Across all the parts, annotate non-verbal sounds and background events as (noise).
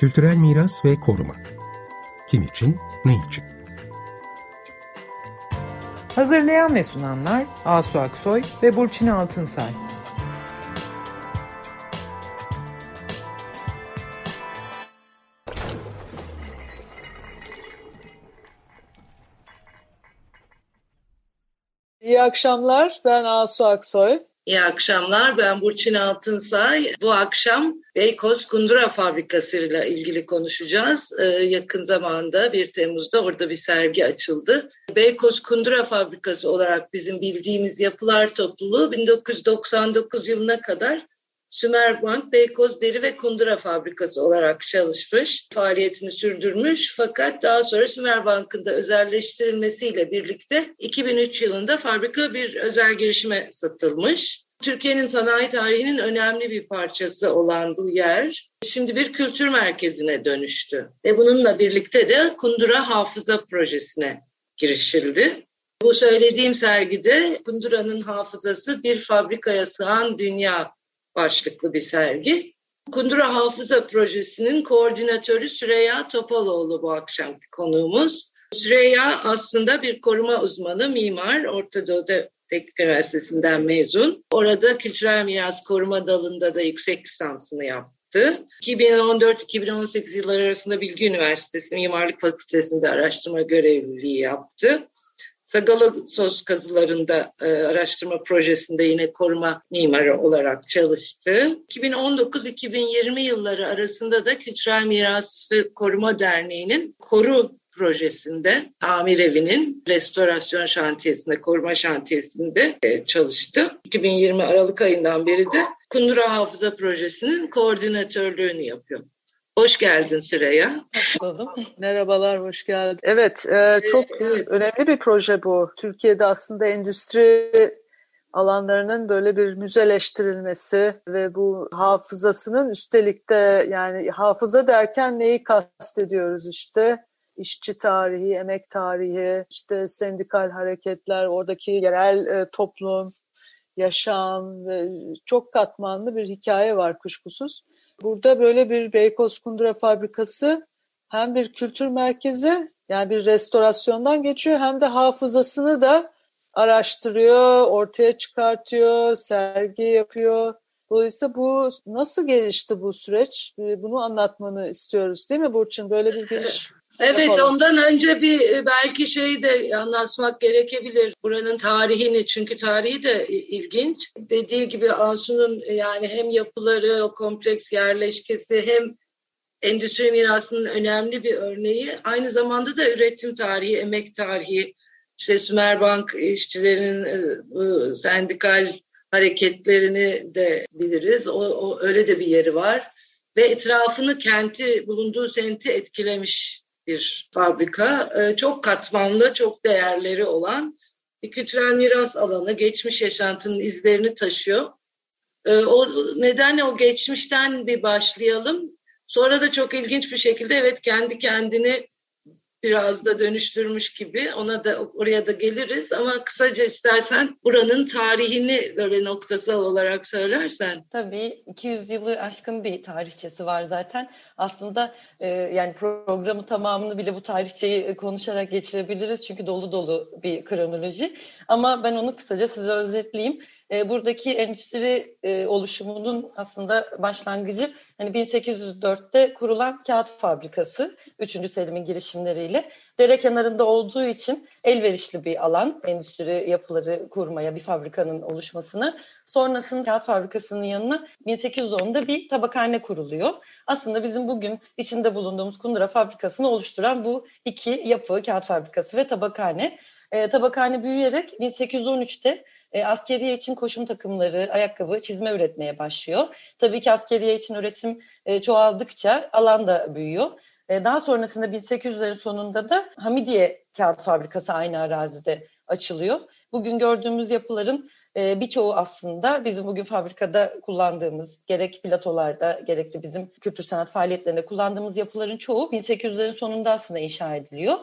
Kültürel miras ve koruma. Kim için, ne için? Hazırlayan ve sunanlar Asu Aksoy ve Burçin Altınsay. İyi akşamlar. Ben Asu Aksoy. İyi akşamlar. Ben Burçin Altınsay. Bu akşam Beykoz Kundura Fabrikası ile ilgili konuşacağız. Ee, yakın zamanda 1 Temmuz'da orada bir sergi açıldı. Beykoz Kundura Fabrikası olarak bizim bildiğimiz yapılar topluluğu 1999 yılına kadar Sümerbank Beykoz Deri ve Kundura Fabrikası olarak çalışmış, faaliyetini sürdürmüş. Fakat daha sonra Sümerbank'ın da özelleştirilmesiyle birlikte 2003 yılında fabrika bir özel girişime satılmış. Türkiye'nin sanayi tarihinin önemli bir parçası olan bu yer şimdi bir kültür merkezine dönüştü. Ve bununla birlikte de Kundura Hafıza Projesi'ne girişildi. Bu söylediğim sergide Kundura'nın hafızası bir fabrikaya sığan dünya başlıklı bir sergi. Kundura Hafıza Projesi'nin koordinatörü Süreyya Topaloğlu bu akşamki konuğumuz. Süreyya aslında bir koruma uzmanı, mimar, Orta Doğu'da Teknik Üniversitesi'nden mezun. Orada kültürel miras koruma dalında da yüksek lisansını yaptı. 2014-2018 yılları arasında Bilgi Üniversitesi Mimarlık Fakültesi'nde araştırma görevliliği yaptı. Sagalassos kazılarında e, araştırma projesinde yine koruma mimarı olarak çalıştı. 2019-2020 yılları arasında da Kültürel Miras ve Koruma Derneği'nin Koru projesinde Amir Evi'nin restorasyon şantiyesinde, koruma şantiyesinde e, çalıştı. 2020 Aralık ayından beri de Kundura Hafıza Projesi'nin koordinatörlüğünü yapıyor. Hoş geldin Süreyya. Hoş buldum. Merhabalar, hoş geldin. Evet, e, çok evet. önemli bir proje bu. Türkiye'de aslında endüstri alanlarının böyle bir müzeleştirilmesi ve bu hafızasının üstelik de yani hafıza derken neyi kastediyoruz işte? İşçi tarihi, emek tarihi, işte sendikal hareketler, oradaki yerel e, toplum, yaşam ve çok katmanlı bir hikaye var kuşkusuz. Burada böyle bir Beykoz Kundura Fabrikası hem bir kültür merkezi yani bir restorasyondan geçiyor hem de hafızasını da araştırıyor, ortaya çıkartıyor, sergi yapıyor. Dolayısıyla bu nasıl gelişti bu süreç? Bunu anlatmanı istiyoruz değil mi Burçin? Böyle bir giriş Evet yapalım. ondan önce bir belki şeyi de anlatmak gerekebilir. Buranın tarihini çünkü tarihi de ilginç. Dediği gibi Asu'nun yani hem yapıları, o kompleks yerleşkesi hem endüstri mirasının önemli bir örneği. Aynı zamanda da üretim tarihi, emek tarihi, işte Sümerbank işçilerinin e, sendikal hareketlerini de biliriz. O, o öyle de bir yeri var ve etrafını kenti bulunduğu semti etkilemiş bir fabrika. Ee, çok katmanlı, çok değerleri olan bir kültürel miras alanı, geçmiş yaşantının izlerini taşıyor. Ee, o nedenle o geçmişten bir başlayalım. Sonra da çok ilginç bir şekilde evet kendi kendini biraz da dönüştürmüş gibi. Ona da oraya da geliriz ama kısaca istersen buranın tarihini böyle noktasal olarak söylersen. Tabii 200 yılı aşkın bir tarihçesi var zaten. Aslında e, yani programı tamamını bile bu tarihçeyi konuşarak geçirebiliriz çünkü dolu dolu bir kronoloji. Ama ben onu kısaca size özetleyeyim. E, buradaki endüstri e, oluşumunun aslında başlangıcı hani 1804'te kurulan kağıt fabrikası 3. Selim'in girişimleriyle dere kenarında olduğu için elverişli bir alan endüstri yapıları kurmaya bir fabrikanın oluşmasına. Sonrasında kağıt fabrikasının yanına 1810'da bir tabakhane kuruluyor. Aslında bizim bugün içinde bulunduğumuz Kundura fabrikasını oluşturan bu iki yapı kağıt fabrikası ve tabakhane. E, tabakhane büyüyerek 1813'te e, askeriye için koşum takımları, ayakkabı, çizme üretmeye başlıyor. Tabii ki askeriye için üretim e, çoğaldıkça alan da büyüyor. E, daha sonrasında 1800'lerin sonunda da Hamidiye Kağıt Fabrikası aynı arazide açılıyor. Bugün gördüğümüz yapıların e, birçoğu aslında bizim bugün fabrikada kullandığımız gerek platolarda gerek de bizim kültür sanat faaliyetlerinde kullandığımız yapıların çoğu 1800'lerin sonunda aslında inşa ediliyor.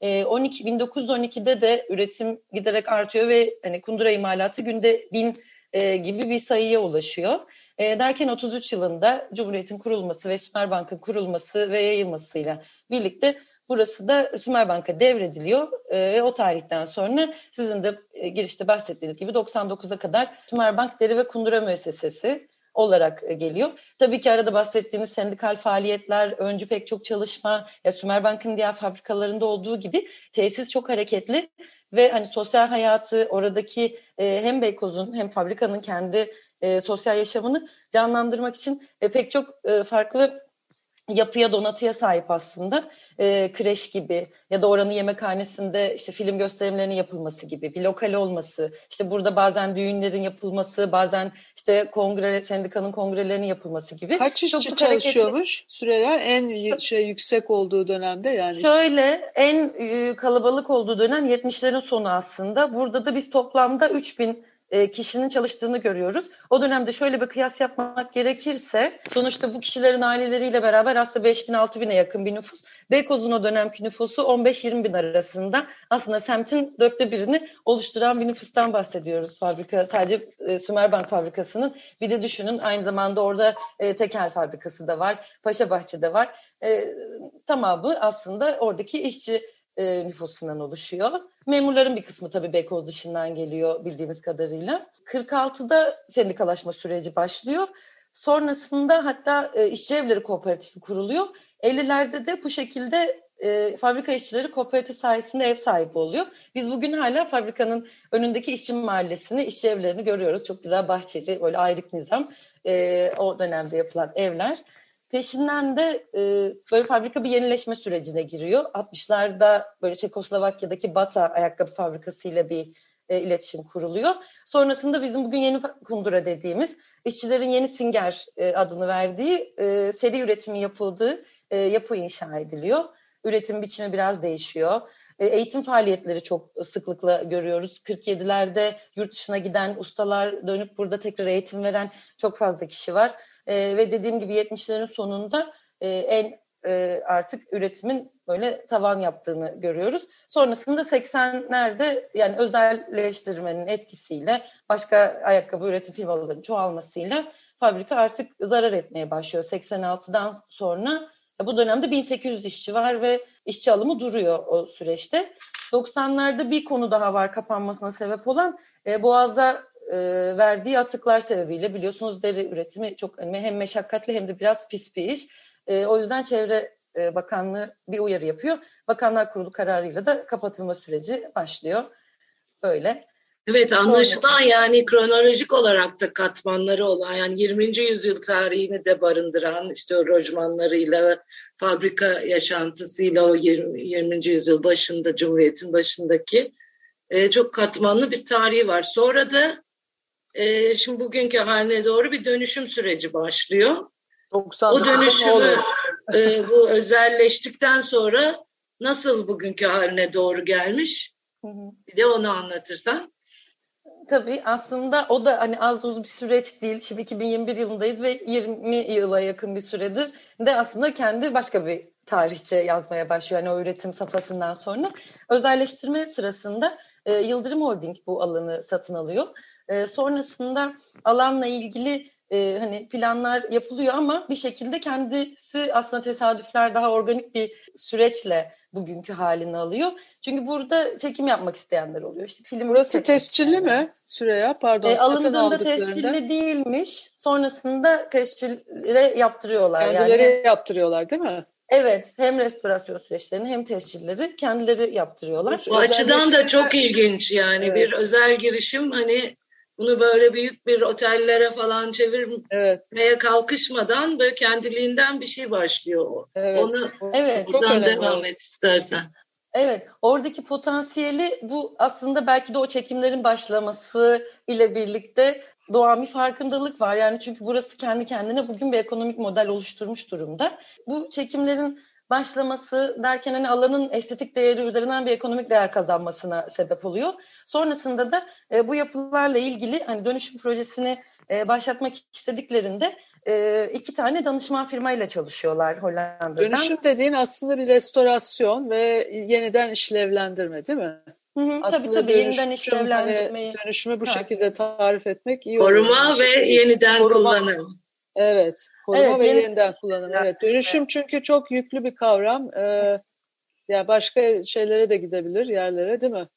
12 ee, 1912'de de üretim giderek artıyor ve hani kundura imalatı günde bin e, gibi bir sayıya ulaşıyor. E, derken 33 yılında Cumhuriyet'in kurulması ve Sümerbank'ın kurulması ve yayılmasıyla birlikte burası da Sümerbank'a devrediliyor. E, o tarihten sonra sizin de e, girişte bahsettiğiniz gibi 99'a kadar Sümerbank Deri ve Kundura Müessesesi olarak e, geliyor. Tabii ki arada bahsettiğiniz sendikal faaliyetler, öncü pek çok çalışma, ya Sümerbank'ın diğer fabrikalarında olduğu gibi tesis çok hareketli ve hani sosyal hayatı oradaki e, hem Beykoz'un hem fabrikanın kendi e, sosyal yaşamını canlandırmak için e, pek çok e, farklı yapıya donatıya sahip aslında e, kreş gibi ya da oranın yemekhanesinde işte film gösterimlerinin yapılması gibi bir lokal olması işte burada bazen düğünlerin yapılması bazen işte kongre sendikanın kongrelerinin yapılması gibi. Kaç işçi çalışıyormuş süreler en şey yüksek olduğu dönemde yani? Şöyle en e, kalabalık olduğu dönem 70'lerin sonu aslında burada da biz toplamda 3000 e, kişinin çalıştığını görüyoruz. O dönemde şöyle bir kıyas yapmak gerekirse sonuçta bu kişilerin aileleriyle beraber aslında 5 bin 6 bine yakın bir nüfus. Beykoz'un o dönemki nüfusu 15-20 bin arasında aslında semtin dörtte birini oluşturan bir nüfustan bahsediyoruz fabrika. Sadece e, Sümerbank fabrikasının bir de düşünün aynı zamanda orada e, tekel fabrikası da var, Paşabahçe'de var. E, tamamı aslında oradaki işçi e, nüfusundan oluşuyor. Memurların bir kısmı tabii Beykoz dışından geliyor bildiğimiz kadarıyla. 46'da sendikalaşma süreci başlıyor. Sonrasında hatta e, işçi evleri kooperatifi kuruluyor. 50'lerde de bu şekilde e, fabrika işçileri kooperatif sayesinde ev sahibi oluyor. Biz bugün hala fabrikanın önündeki işçi mahallesini, işçi evlerini görüyoruz. Çok güzel bahçeli, böyle ayrık nizam. E, o dönemde yapılan evler. Peşinden de e, böyle fabrika bir yenileşme sürecine giriyor. 60'larda böyle Çekoslovakya'daki Bata ayakkabı fabrikasıyla bir e, iletişim kuruluyor. Sonrasında bizim bugün yeni kundura dediğimiz işçilerin yeni Singer e, adını verdiği e, seri üretimi yapıldığı e, yapı inşa ediliyor. Üretim biçimi biraz değişiyor. E, eğitim faaliyetleri çok sıklıkla görüyoruz. 47'lerde yurt dışına giden ustalar dönüp burada tekrar eğitim veren çok fazla kişi var. E, ve dediğim gibi 70'lerin sonunda e, en e, artık üretimin böyle tavan yaptığını görüyoruz. Sonrasında 80'lerde yani özelleştirmenin etkisiyle başka ayakkabı üretim firmalarının çoğalmasıyla fabrika artık zarar etmeye başlıyor. 86'dan sonra bu dönemde 1800 işçi var ve işçi alımı duruyor o süreçte. 90'larda bir konu daha var kapanmasına sebep olan e, Boğaz'a e, verdiği atıklar sebebiyle biliyorsunuz deri üretimi çok hem meşakkatli hem de biraz pis bir iş. E, o yüzden Çevre e, Bakanlığı bir uyarı yapıyor. Bakanlar Kurulu kararıyla da kapatılma süreci başlıyor. Böyle. Evet anlaşılan yani kronolojik olarak da katmanları olan yani 20. yüzyıl tarihini de barındıran işte o rojmanlarıyla fabrika yaşantısıyla o 20. 20. yüzyıl başında Cumhuriyet'in başındaki e, çok katmanlı bir tarihi var. Sonra da e, şimdi bugünkü haline doğru bir dönüşüm süreci başlıyor. 90 o dönüşümü e, bu özelleştikten sonra nasıl bugünkü haline doğru gelmiş? Bir de onu anlatırsan. Tabii aslında o da hani az uz bir süreç değil. Şimdi 2021 yılındayız ve 20 yıla yakın bir süredir de aslında kendi başka bir tarihçe yazmaya başlıyor. Yani o üretim safhasından sonra. Özelleştirme sırasında e, Yıldırım Holding bu alanı satın alıyor. E, sonrasında alanla ilgili e, hani planlar yapılıyor ama bir şekilde kendisi aslında tesadüfler daha organik bir süreçle bugünkü halini alıyor. Çünkü burada çekim yapmak isteyenler oluyor. İşte film Burası tescilli mi Süreyya? Pardon. E, alındığında tescilli değilmiş. Sonrasında tescille yaptırıyorlar. Kendileri yani, yaptırıyorlar değil mi? Evet, hem restorasyon süreçlerini hem tescilleri kendileri yaptırıyorlar. Bu açıdan da çok ilginç yani evet. bir özel girişim hani bunu böyle büyük bir otellere falan çevirmeye evet. kalkışmadan böyle kendiliğinden bir şey başlıyor. Evet. Onu evet, buradan devam et istersen. Evet, oradaki potansiyeli bu aslında belki de o çekimlerin başlaması ile birlikte doğan bir farkındalık var. Yani çünkü burası kendi kendine bugün bir ekonomik model oluşturmuş durumda. Bu çekimlerin başlaması derken hani alanın estetik değeri üzerinden bir ekonomik değer kazanmasına sebep oluyor. Sonrasında da e, bu yapılarla ilgili hani dönüşüm projesini e, başlatmak istediklerinde e, iki tane danışman firmayla çalışıyorlar Hollanda'dan. Dönüşüm dediğin aslında bir restorasyon ve yeniden işlevlendirme değil mi? Hı hı, Aslında tabii tabii yeniden dönüşüm, hani işlevlendirmeyi. dönüşümü bu Ha. şekilde tarif etmek iyi olur. Koruma ve yeniden koruma- kullanım. Evet, koruma Evet, ve yeni- yeniden kullanım. Evet, dönüşüm çünkü çok yüklü bir kavram. Ee, ya başka şeylere de gidebilir, yerlere değil mi?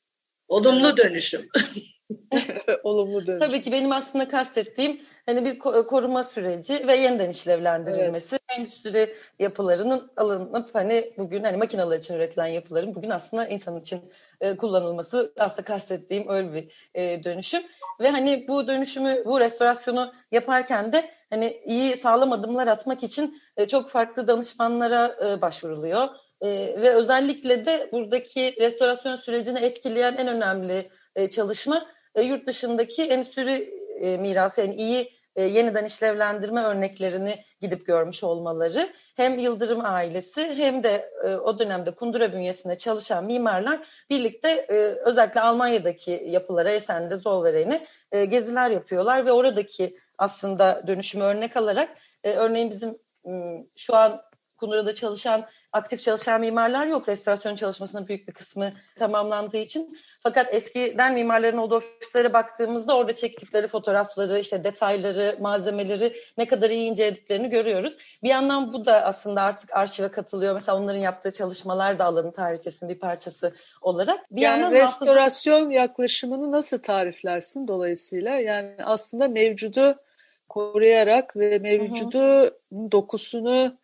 Olumlu dönüşüm. (laughs) Olumlu dönüşüm. Tabii ki benim aslında kastettiğim hani bir ko- koruma süreci ve yeniden işlevlendirilmesi. Endüstri yapılarının alınıp hani bugün hani makineler için üretilen yapıların bugün aslında insan için e, kullanılması aslında kastettiğim öyle bir e, dönüşüm. Ve hani bu dönüşümü, bu restorasyonu yaparken de hani iyi sağlam adımlar atmak için e, çok farklı danışmanlara e, başvuruluyor. E, ve özellikle de buradaki restorasyon sürecini etkileyen en önemli e, çalışma e, yurt dışındaki endüstri e, mirası yani iyi e, yeniden işlevlendirme örneklerini gidip görmüş olmaları. Hem Yıldırım ailesi hem de o dönemde Kundura bünyesinde çalışan mimarlar birlikte özellikle Almanya'daki yapılara, Esen'de, Zollveren'e e, geziler yapıyorlar ve oradaki aslında dönüşümü örnek alarak örneğin bizim şu an Kundura'da çalışan aktif çalışan mimarlar yok. Restorasyon çalışmasının büyük bir kısmı tamamlandığı için. Fakat eskiden mimarların olduğu ofislere baktığımızda orada çektikleri fotoğrafları, işte detayları, malzemeleri ne kadar iyi incelediklerini görüyoruz. Bir yandan bu da aslında artık arşive katılıyor. Mesela onların yaptığı çalışmalar da alanın tarihçesinin bir parçası olarak. Bir yani yandan hafıza- restorasyon yaklaşımını nasıl tariflersin dolayısıyla? Yani aslında mevcudu koruyarak ve mevcudu dokusunu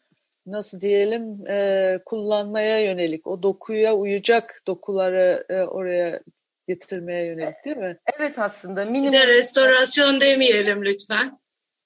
nasıl diyelim e, kullanmaya yönelik, o dokuya uyacak dokuları e, oraya getirmeye yönelik değil mi? Evet aslında Bir minimum de restorasyon demeyelim lütfen.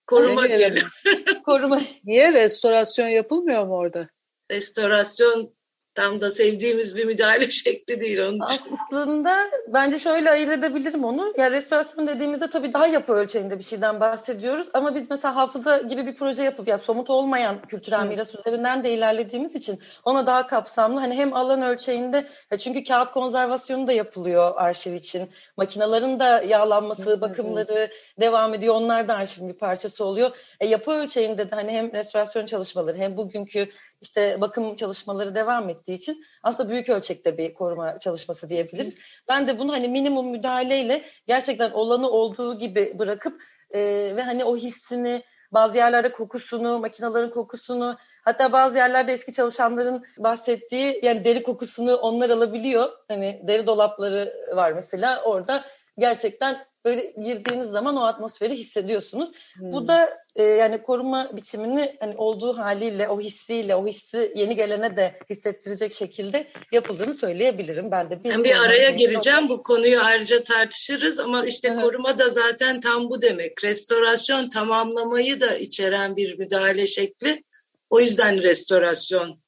Koruma Demeyelim. diyelim. (laughs) koruma Niye restorasyon yapılmıyor mu orada? Restorasyon tam da sevdiğimiz bir müdahale (laughs) şekli değil onun için. Aslında bence şöyle ayırt edebilirim onu. Ya restorasyon dediğimizde tabii daha yapı ölçeğinde bir şeyden bahsediyoruz. Ama biz mesela hafıza gibi bir proje yapıp ya somut olmayan kültürel miras üzerinden de ilerlediğimiz için ona daha kapsamlı. Hani hem alan ölçeğinde çünkü kağıt konservasyonu da yapılıyor arşiv için. Makinelerin de yağlanması, bakımları devam ediyor. Onlar da arşivin bir parçası oluyor. E, yapı ölçeğinde de hani hem restorasyon çalışmaları hem bugünkü işte bakım çalışmaları devam ettiği için aslında büyük ölçekte bir koruma çalışması diyebiliriz. Ben de bunu hani minimum müdahaleyle gerçekten olanı olduğu gibi bırakıp e, ve hani o hissini bazı yerlerde kokusunu, makinelerin kokusunu hatta bazı yerlerde eski çalışanların bahsettiği yani deri kokusunu onlar alabiliyor. Hani deri dolapları var mesela orada gerçekten böyle girdiğiniz zaman o atmosferi hissediyorsunuz. Bu da e, yani koruma biçimini hani olduğu haliyle, o hissiyle, o hissi yeni gelene de hissettirecek şekilde yapıldığını söyleyebilirim. Ben de bir koruma araya gireceğim. Bu konuyu ayrıca tartışırız ama işte Evet. koruma da zaten tam bu demek. Restorasyon tamamlamayı da içeren bir müdahale şekli. O yüzden restorasyon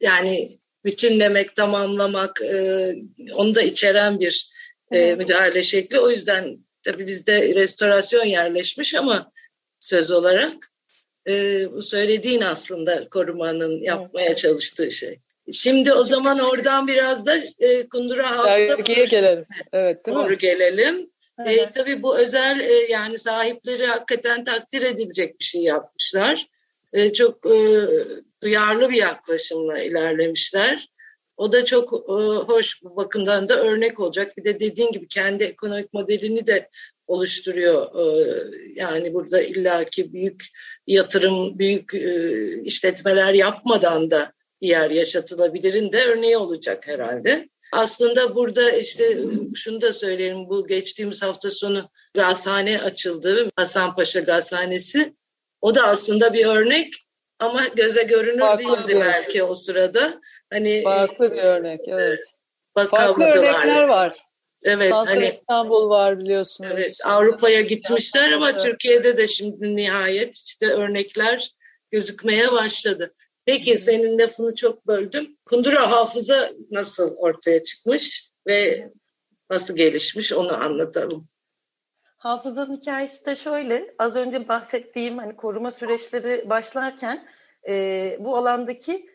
yani bütünlemek, tamamlamak e, onu da içeren bir e, müdahale şekli. O yüzden tabii bizde restorasyon yerleşmiş ama söz olarak e, bu söylediğin aslında korumanın yapmaya çalıştığı şey. Şimdi o zaman oradan biraz da e, Kundura Sergiye gelelim. Evet değil doğru mi? gelelim. E, hı. tabii bu özel e, yani sahipleri hakikaten takdir edilecek bir şey yapmışlar. E, çok e, duyarlı bir yaklaşımla ilerlemişler. O da çok e, hoş bu bakımdan da örnek olacak. Bir de dediğin gibi kendi ekonomik modelini de oluşturuyor. E, yani burada illaki büyük yatırım, büyük e, işletmeler yapmadan da bir yer yaşatılabilirin de örneği olacak herhalde. Aslında burada işte şunu da söyleyelim bu geçtiğimiz hafta sonu gazhane açıldı. Hasanpaşa Gazhanesi. O da aslında bir örnek ama göze görünür Farklı değildi belki o sırada. Hani Farklı bir örnek, evet. Farklı örnekler var. Evet Santral hani İstanbul var biliyorsunuz. evet Avrupa'ya gitmişler ama Evet. Türkiye'de de şimdi nihayet işte örnekler gözükmeye başladı. Peki senin lafını çok böldüm. Kundura hafıza nasıl ortaya çıkmış ve nasıl gelişmiş onu anlatalım. Hafızanın hikayesi de şöyle. Az önce bahsettiğim hani koruma süreçleri başlarken e, bu alandaki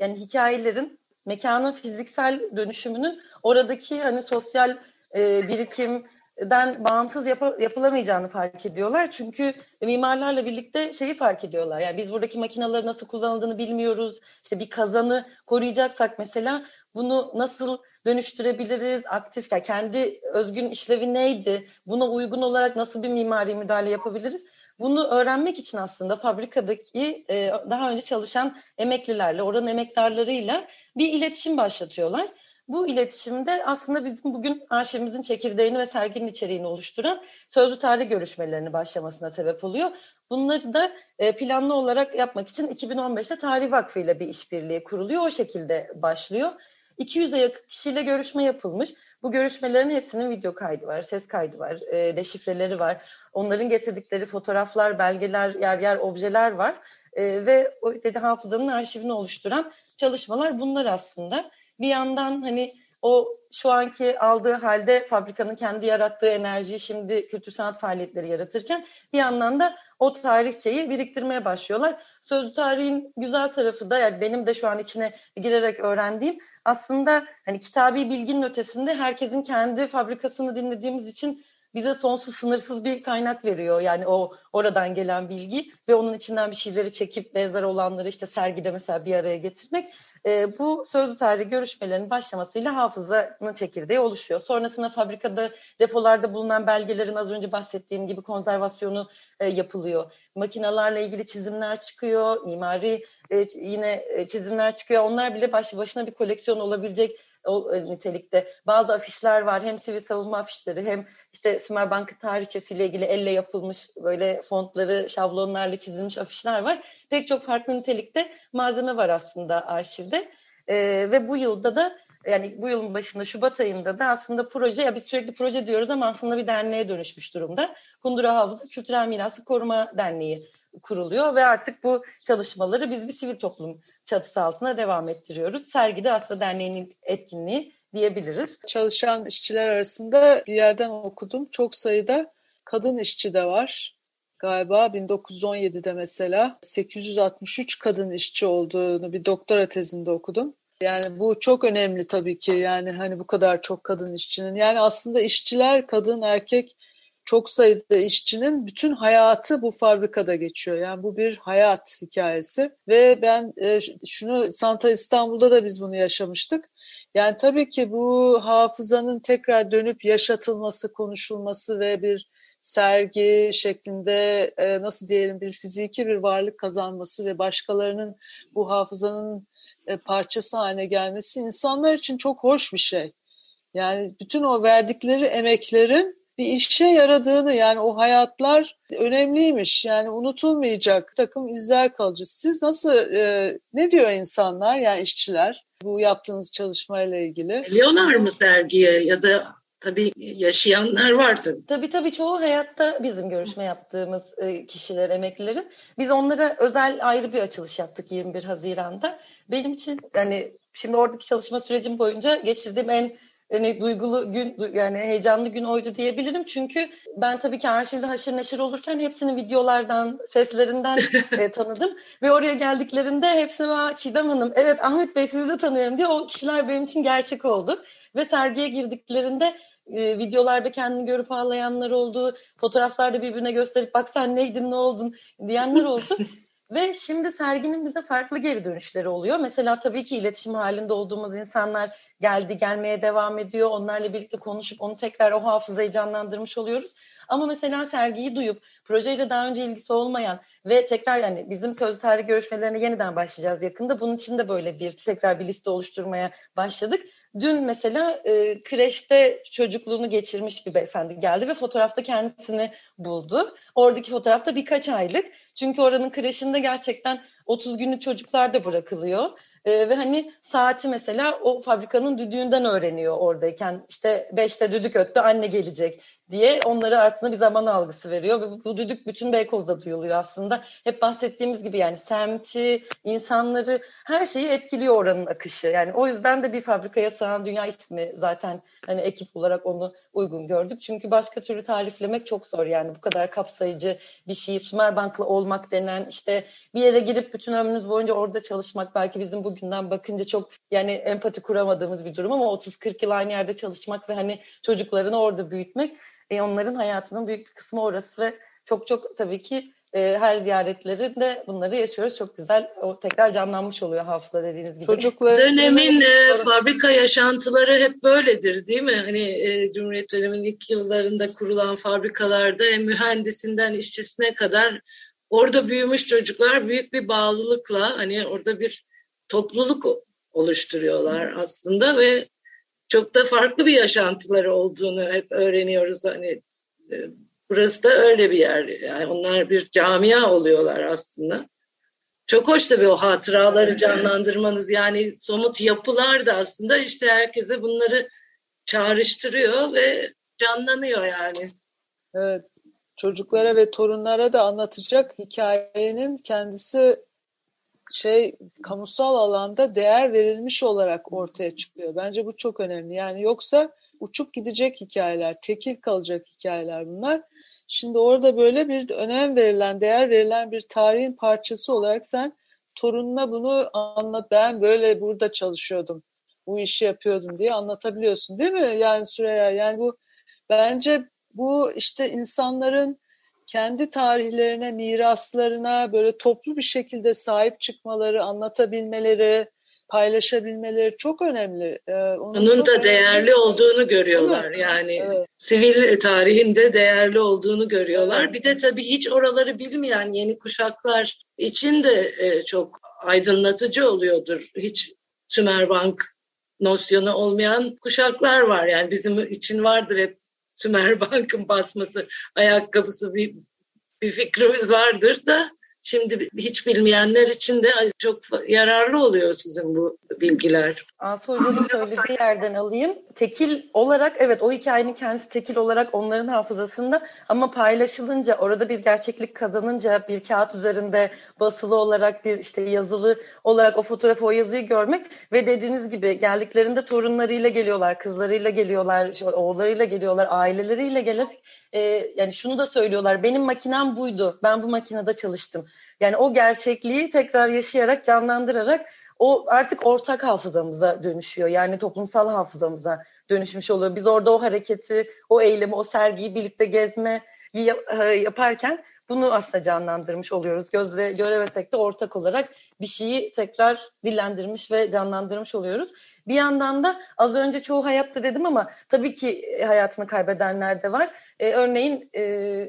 yani hikayelerin mekanın fiziksel dönüşümünün oradaki hani sosyal e, birikim den bağımsız yap- yapılamayacağını fark ediyorlar. Çünkü mimarlarla birlikte şeyi fark ediyorlar. Yani biz buradaki makinaları nasıl kullanıldığını bilmiyoruz. İşte bir kazanı koruyacaksak mesela bunu nasıl dönüştürebiliriz? Aktif yani kendi özgün işlevi neydi? Buna uygun olarak nasıl bir mimari müdahale yapabiliriz? Bunu öğrenmek için aslında fabrikadaki e, daha önce çalışan emeklilerle, oranın emektarlarıyla bir iletişim başlatıyorlar. Bu iletişimde aslında bizim bugün arşivimizin çekirdeğini ve serginin içeriğini oluşturan sözlü tarih görüşmelerinin başlamasına sebep oluyor. Bunları da e, planlı olarak yapmak için 2015'te Tarih Vakfı ile bir işbirliği kuruluyor. O şekilde başlıyor. 200'e yakın kişiyle görüşme yapılmış. Bu görüşmelerin hepsinin video kaydı var, ses kaydı var, e, deşifreleri var. Onların getirdikleri fotoğraflar, belgeler, yer yer objeler var. E, ve o dedi hafızanın arşivini oluşturan çalışmalar bunlar aslında. Bir yandan hani o şu anki aldığı halde fabrikanın kendi yarattığı enerjiyi şimdi kültür sanat faaliyetleri yaratırken bir yandan da o tarihçeyi biriktirmeye başlıyorlar. Sözlü tarihin güzel tarafı da yani benim de şu an içine girerek öğrendiğim aslında hani kitabi bilginin ötesinde herkesin kendi fabrikasını dinlediğimiz için bize sonsuz sınırsız bir kaynak veriyor. Yani o oradan gelen bilgi ve onun içinden bir şeyleri çekip benzer olanları işte sergide mesela bir araya getirmek e, bu sözlü tarih görüşmelerinin başlamasıyla hafızanın çekirdeği oluşuyor. Sonrasında fabrikada depolarda bulunan belgelerin az önce bahsettiğim gibi konservasyonu e, yapılıyor. Makinalarla ilgili çizimler çıkıyor, mimari e, yine e, çizimler çıkıyor. Onlar bile başlı başına bir koleksiyon olabilecek o e, nitelikte. Bazı afişler var. Hem sivil savunma afişleri hem işte Sümer Bankı tarihçesiyle ilgili elle yapılmış böyle fontları, şablonlarla çizilmiş afişler var. Pek çok farklı nitelikte malzeme var aslında arşivde. E, ve bu yılda da yani bu yılın başında Şubat ayında da aslında proje ya biz sürekli proje diyoruz ama aslında bir derneğe dönüşmüş durumda. Kundura Hafıza Kültürel Mirası Koruma Derneği kuruluyor ve artık bu çalışmaları biz bir sivil toplum çatısı altına devam ettiriyoruz. Sergide aslında derneğinin etkinliği diyebiliriz. Çalışan işçiler arasında bir yerden okudum. Çok sayıda kadın işçi de var. Galiba 1917'de mesela 863 kadın işçi olduğunu bir doktora tezinde okudum. Yani bu çok önemli tabii ki. Yani hani bu kadar çok kadın işçinin. Yani aslında işçiler kadın erkek çok sayıda işçinin bütün hayatı bu fabrikada geçiyor. Yani bu bir hayat hikayesi ve ben e, şunu Santa İstanbul'da da biz bunu yaşamıştık. Yani tabii ki bu hafızanın tekrar dönüp yaşatılması, konuşulması ve bir sergi şeklinde e, nasıl diyelim bir fiziki bir varlık kazanması ve başkalarının bu hafızanın e, parçası haline gelmesi insanlar için çok hoş bir şey. Yani bütün o verdikleri emeklerin bir işe yaradığını yani o hayatlar önemliymiş yani unutulmayacak takım izler kalıcı. Siz nasıl e, ne diyor insanlar yani işçiler bu yaptığınız çalışmayla ilgili? Geliyorlar mı sergiye ya da tabii yaşayanlar vardı. Tabii tabii çoğu hayatta bizim görüşme yaptığımız e, kişiler, emeklilerin. Biz onlara özel ayrı bir açılış yaptık 21 Haziran'da. Benim için yani şimdi oradaki çalışma sürecim boyunca geçirdiğim en yani duygulu gün yani heyecanlı gün oydu diyebilirim. Çünkü ben tabii ki arşivde haşır neşir olurken hepsini videolardan, seslerinden (laughs) e, tanıdım. Ve oraya geldiklerinde hepsine Aa, Çiğdem Hanım, evet Ahmet Bey sizi de tanıyorum diye o kişiler benim için gerçek oldu. Ve sergiye girdiklerinde e, videolarda kendini görüp ağlayanlar oldu. Fotoğraflarda birbirine gösterip bak sen neydin ne oldun diyenler oldu. (laughs) Ve şimdi serginin bize farklı geri dönüşleri oluyor. Mesela tabii ki iletişim halinde olduğumuz insanlar geldi, gelmeye devam ediyor. Onlarla birlikte konuşup onu tekrar o hafızayı canlandırmış oluyoruz. Ama mesela sergiyi duyup projeyle daha önce ilgisi olmayan ve tekrar yani bizim sözlü tarih görüşmelerine yeniden başlayacağız yakında. Bunun için de böyle bir tekrar bir liste oluşturmaya başladık. Dün mesela e, kreşte çocukluğunu geçirmiş bir beyefendi geldi ve fotoğrafta kendisini buldu. Oradaki fotoğrafta birkaç aylık. Çünkü oranın kreşinde gerçekten 30 günlük çocuklar da bırakılıyor. E, ve hani saati mesela o fabrikanın düdüğünden öğreniyor oradayken. İşte beşte düdük öttü anne gelecek diye onları aslında bir zaman algısı veriyor. Ve bu düdük bütün Beykoz'da duyuluyor aslında. Hep bahsettiğimiz gibi yani semti, insanları her şeyi etkiliyor oranın akışı. Yani o yüzden de bir fabrikaya sığan dünya ismi zaten hani ekip olarak onu uygun gördük. Çünkü başka türlü tariflemek çok zor yani bu kadar kapsayıcı bir şeyi Sümerbank'la olmak denen işte bir yere girip bütün ömrünüz boyunca orada çalışmak belki bizim bugünden bakınca çok yani empati kuramadığımız bir durum ama 30-40 yıl aynı yerde çalışmak ve hani çocuklarını orada büyütmek E, onların hayatının büyük bir kısmı orası ve çok çok tabii ki e, her ziyaretlerinde bunları yaşıyoruz. Çok güzel o tekrar canlanmış oluyor hafıza dediğiniz gibi. Çocuklar dönemin e, fabrika yaşantıları hep böyledir değil mi? Hani e, Cumhuriyet döneminin ilk yıllarında kurulan fabrikalarda mühendisinden işçisine kadar orada büyümüş çocuklar büyük bir bağlılıkla hani orada bir topluluk oluşturuyorlar aslında ve çok da farklı bir yaşantıları olduğunu hep öğreniyoruz. Hani e, burası da öyle bir yer. Yani onlar bir camia oluyorlar aslında. Çok hoş tabii o hatıraları canlandırmanız. Yani somut yapılar da aslında işte herkese bunları çağrıştırıyor ve canlanıyor yani. Evet. Çocuklara ve torunlara da anlatacak hikayenin kendisi şey kamusal alanda değer verilmiş olarak ortaya çıkıyor. Bence bu çok önemli. Yani yoksa uçup gidecek hikayeler, tekil kalacak hikayeler bunlar. Şimdi orada böyle bir önem verilen, değer verilen bir tarihin parçası olarak sen torununa bunu anlat. Ben böyle burada çalışıyordum, bu işi yapıyordum diye anlatabiliyorsun değil mi? Yani Süreyya yani bu bence bu işte insanların kendi tarihlerine, miraslarına böyle toplu bir şekilde sahip çıkmaları, anlatabilmeleri, paylaşabilmeleri çok önemli. Ee, onun, onun çok da önemli. değerli olduğunu görüyorlar. Yani evet. sivil tarihinde değerli olduğunu görüyorlar. Bir de tabii hiç oraları bilmeyen yeni kuşaklar için de e, çok aydınlatıcı oluyordur. Hiç Sümerbank nosyonu olmayan kuşaklar var. Yani bizim için vardır hep Sümerbank'ın basması, ayakkabısı bir, bir fikrimiz vardır da Şimdi hiç bilmeyenler için de çok yararlı oluyor sizin bu bilgiler. Asu Hoca'nın söylediği yerden alayım. Tekil olarak evet o hikayenin kendisi tekil olarak onların hafızasında ama paylaşılınca orada bir gerçeklik kazanınca bir kağıt üzerinde basılı olarak bir işte yazılı olarak o fotoğrafı o yazıyı görmek ve dediğiniz gibi geldiklerinde torunlarıyla geliyorlar, kızlarıyla geliyorlar, oğullarıyla geliyorlar, aileleriyle gelerek e, yani şunu da söylüyorlar benim makinem buydu ben bu makinede çalıştım. Yani o gerçekliği tekrar yaşayarak canlandırarak o artık ortak hafızamıza dönüşüyor. Yani toplumsal hafızamıza dönüşmüş oluyor. Biz orada o hareketi, o eylemi, o sergiyi birlikte gezme e, yaparken bunu aslında canlandırmış oluyoruz. Gözle göremesek de ortak olarak bir şeyi tekrar dillendirmiş ve canlandırmış oluyoruz. Bir yandan da az önce çoğu hayatta dedim ama tabii ki hayatını kaybedenler de var. E, örneğin e,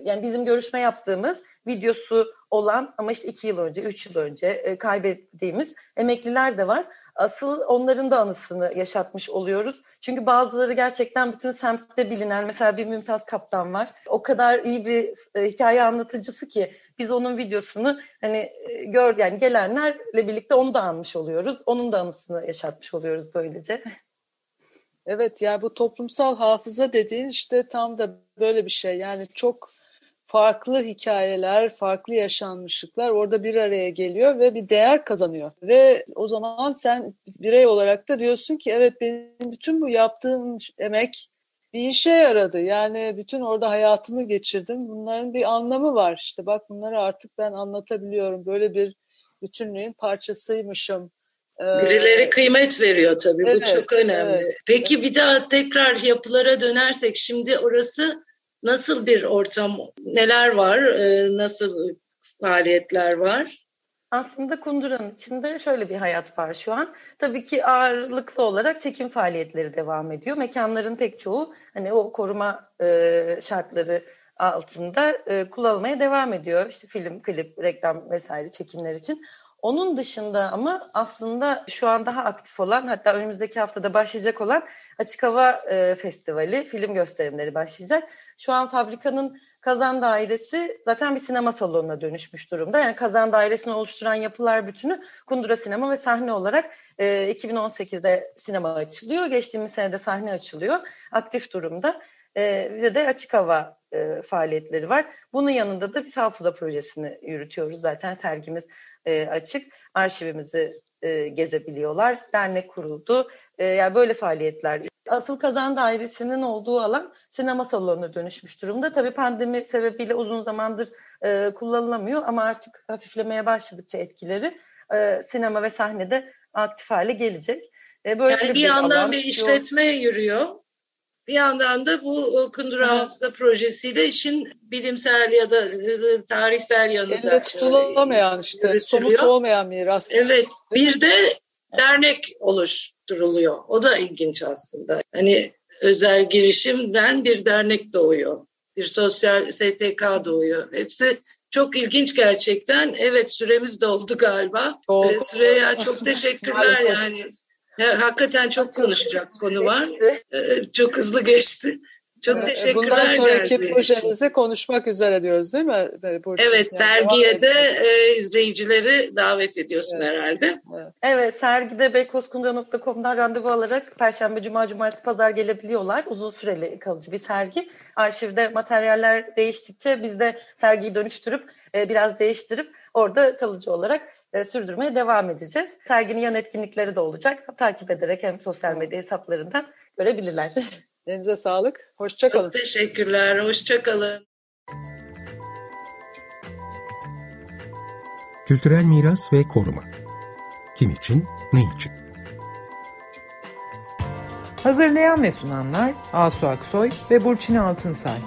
yani bizim görüşme yaptığımız videosu olan ama işte iki yıl önce, üç yıl önce e, kaybettiğimiz emekliler de var. Asıl onların da anısını yaşatmış oluyoruz. Çünkü bazıları gerçekten bütün semtte bilinen, mesela bir Mümtaz Kaptan var. O kadar iyi bir e, hikaye anlatıcısı ki biz onun videosunu hani e, gör yani gelenlerle birlikte onu da anmış oluyoruz. Onun da anısını yaşatmış oluyoruz böylece. Evet yani bu toplumsal hafıza dediğin işte tam da böyle bir şey. Yani çok farklı hikayeler, farklı yaşanmışlıklar orada bir araya geliyor ve bir değer kazanıyor. Ve o zaman sen birey olarak da diyorsun ki evet benim bütün bu yaptığım emek bir işe yaradı. Yani bütün orada hayatımı geçirdim. Bunların bir anlamı var. İşte bak bunları artık ben anlatabiliyorum. Böyle bir bütünlüğün parçasıymışım. Ee, Birileri kıymet veriyor tabii. Evet, bu çok önemli. Evet. Peki bir daha tekrar yapılara dönersek şimdi orası Nasıl bir ortam, neler var, e, nasıl faaliyetler var? Aslında Kundura'nın içinde şöyle bir hayat var şu an. Tabii ki ağırlıklı olarak çekim faaliyetleri devam ediyor. Mekanların pek çoğu hani o koruma e, şartları altında e, kullanılmaya devam ediyor. İşte film, klip, reklam vesaire çekimler için. Onun dışında ama aslında şu an daha aktif olan hatta önümüzdeki haftada başlayacak olan Açık Hava e, Festivali, film gösterimleri başlayacak. Şu an fabrikanın kazan dairesi zaten bir sinema salonuna dönüşmüş durumda. Yani kazan dairesini oluşturan yapılar bütünü Kundura Sinema ve sahne olarak e, 2018'de sinema açılıyor. Geçtiğimiz senede sahne açılıyor. Aktif durumda. E, de açık hava e, faaliyetleri var. Bunun yanında da biz hafıza projesini yürütüyoruz. Zaten sergimiz e, açık. Arşivimizi e, gezebiliyorlar. Dernek kuruldu. E, yani böyle faaliyetler. Asıl kazan dairesinin olduğu alan sinema salonuna dönüşmüş durumda. Tabii pandemi sebebiyle uzun zamandır e, kullanılamıyor ama artık hafiflemeye başladıkça etkileri e, sinema ve sahnede aktif hale gelecek. E, böyle yani bir, bir yandan bir işletme yürüyor. Bir yandan da bu Kundura evet. Hafıza projesiyle işin bilimsel ya da tarihsel yanı da Elle tutulamayan işte yürütülüyor. somut olmayan miras. Evet bir de dernek oluşturuluyor. O da ilginç aslında. Hani özel girişimden bir dernek doğuyor. Bir sosyal STK doğuyor. Hepsi çok ilginç gerçekten. Evet süremiz doldu galiba. Oldu. Ee, Süreyya çok teşekkürler yani. Hakikaten çok konuşacak konu var. Ee, çok hızlı geçti. Çok teşekkürler. Bundan sonraki projenizi konuşmak üzere diyoruz değil mi? Burcu? Evet, yani sergiye de e, izleyicileri davet ediyorsun evet. herhalde. Evet, evet sergide beykozkundra.com'dan randevu alarak Perşembe, Cuma, Cumartesi, Pazar gelebiliyorlar. Uzun süreli kalıcı bir sergi. Arşivde materyaller değiştikçe biz de sergiyi dönüştürüp e, biraz değiştirip orada kalıcı olarak e, sürdürmeye devam edeceğiz. Serginin yan etkinlikleri de olacak. Takip ederek hem sosyal medya hesaplarından görebilirler. (laughs) Elinize sağlık. Hoşçakalın. Çok teşekkürler. Hoşçakalın. Kültürel miras ve koruma. Kim için, ne için? Hazırlayan ve sunanlar Asu Aksoy ve Burçin Altınsay.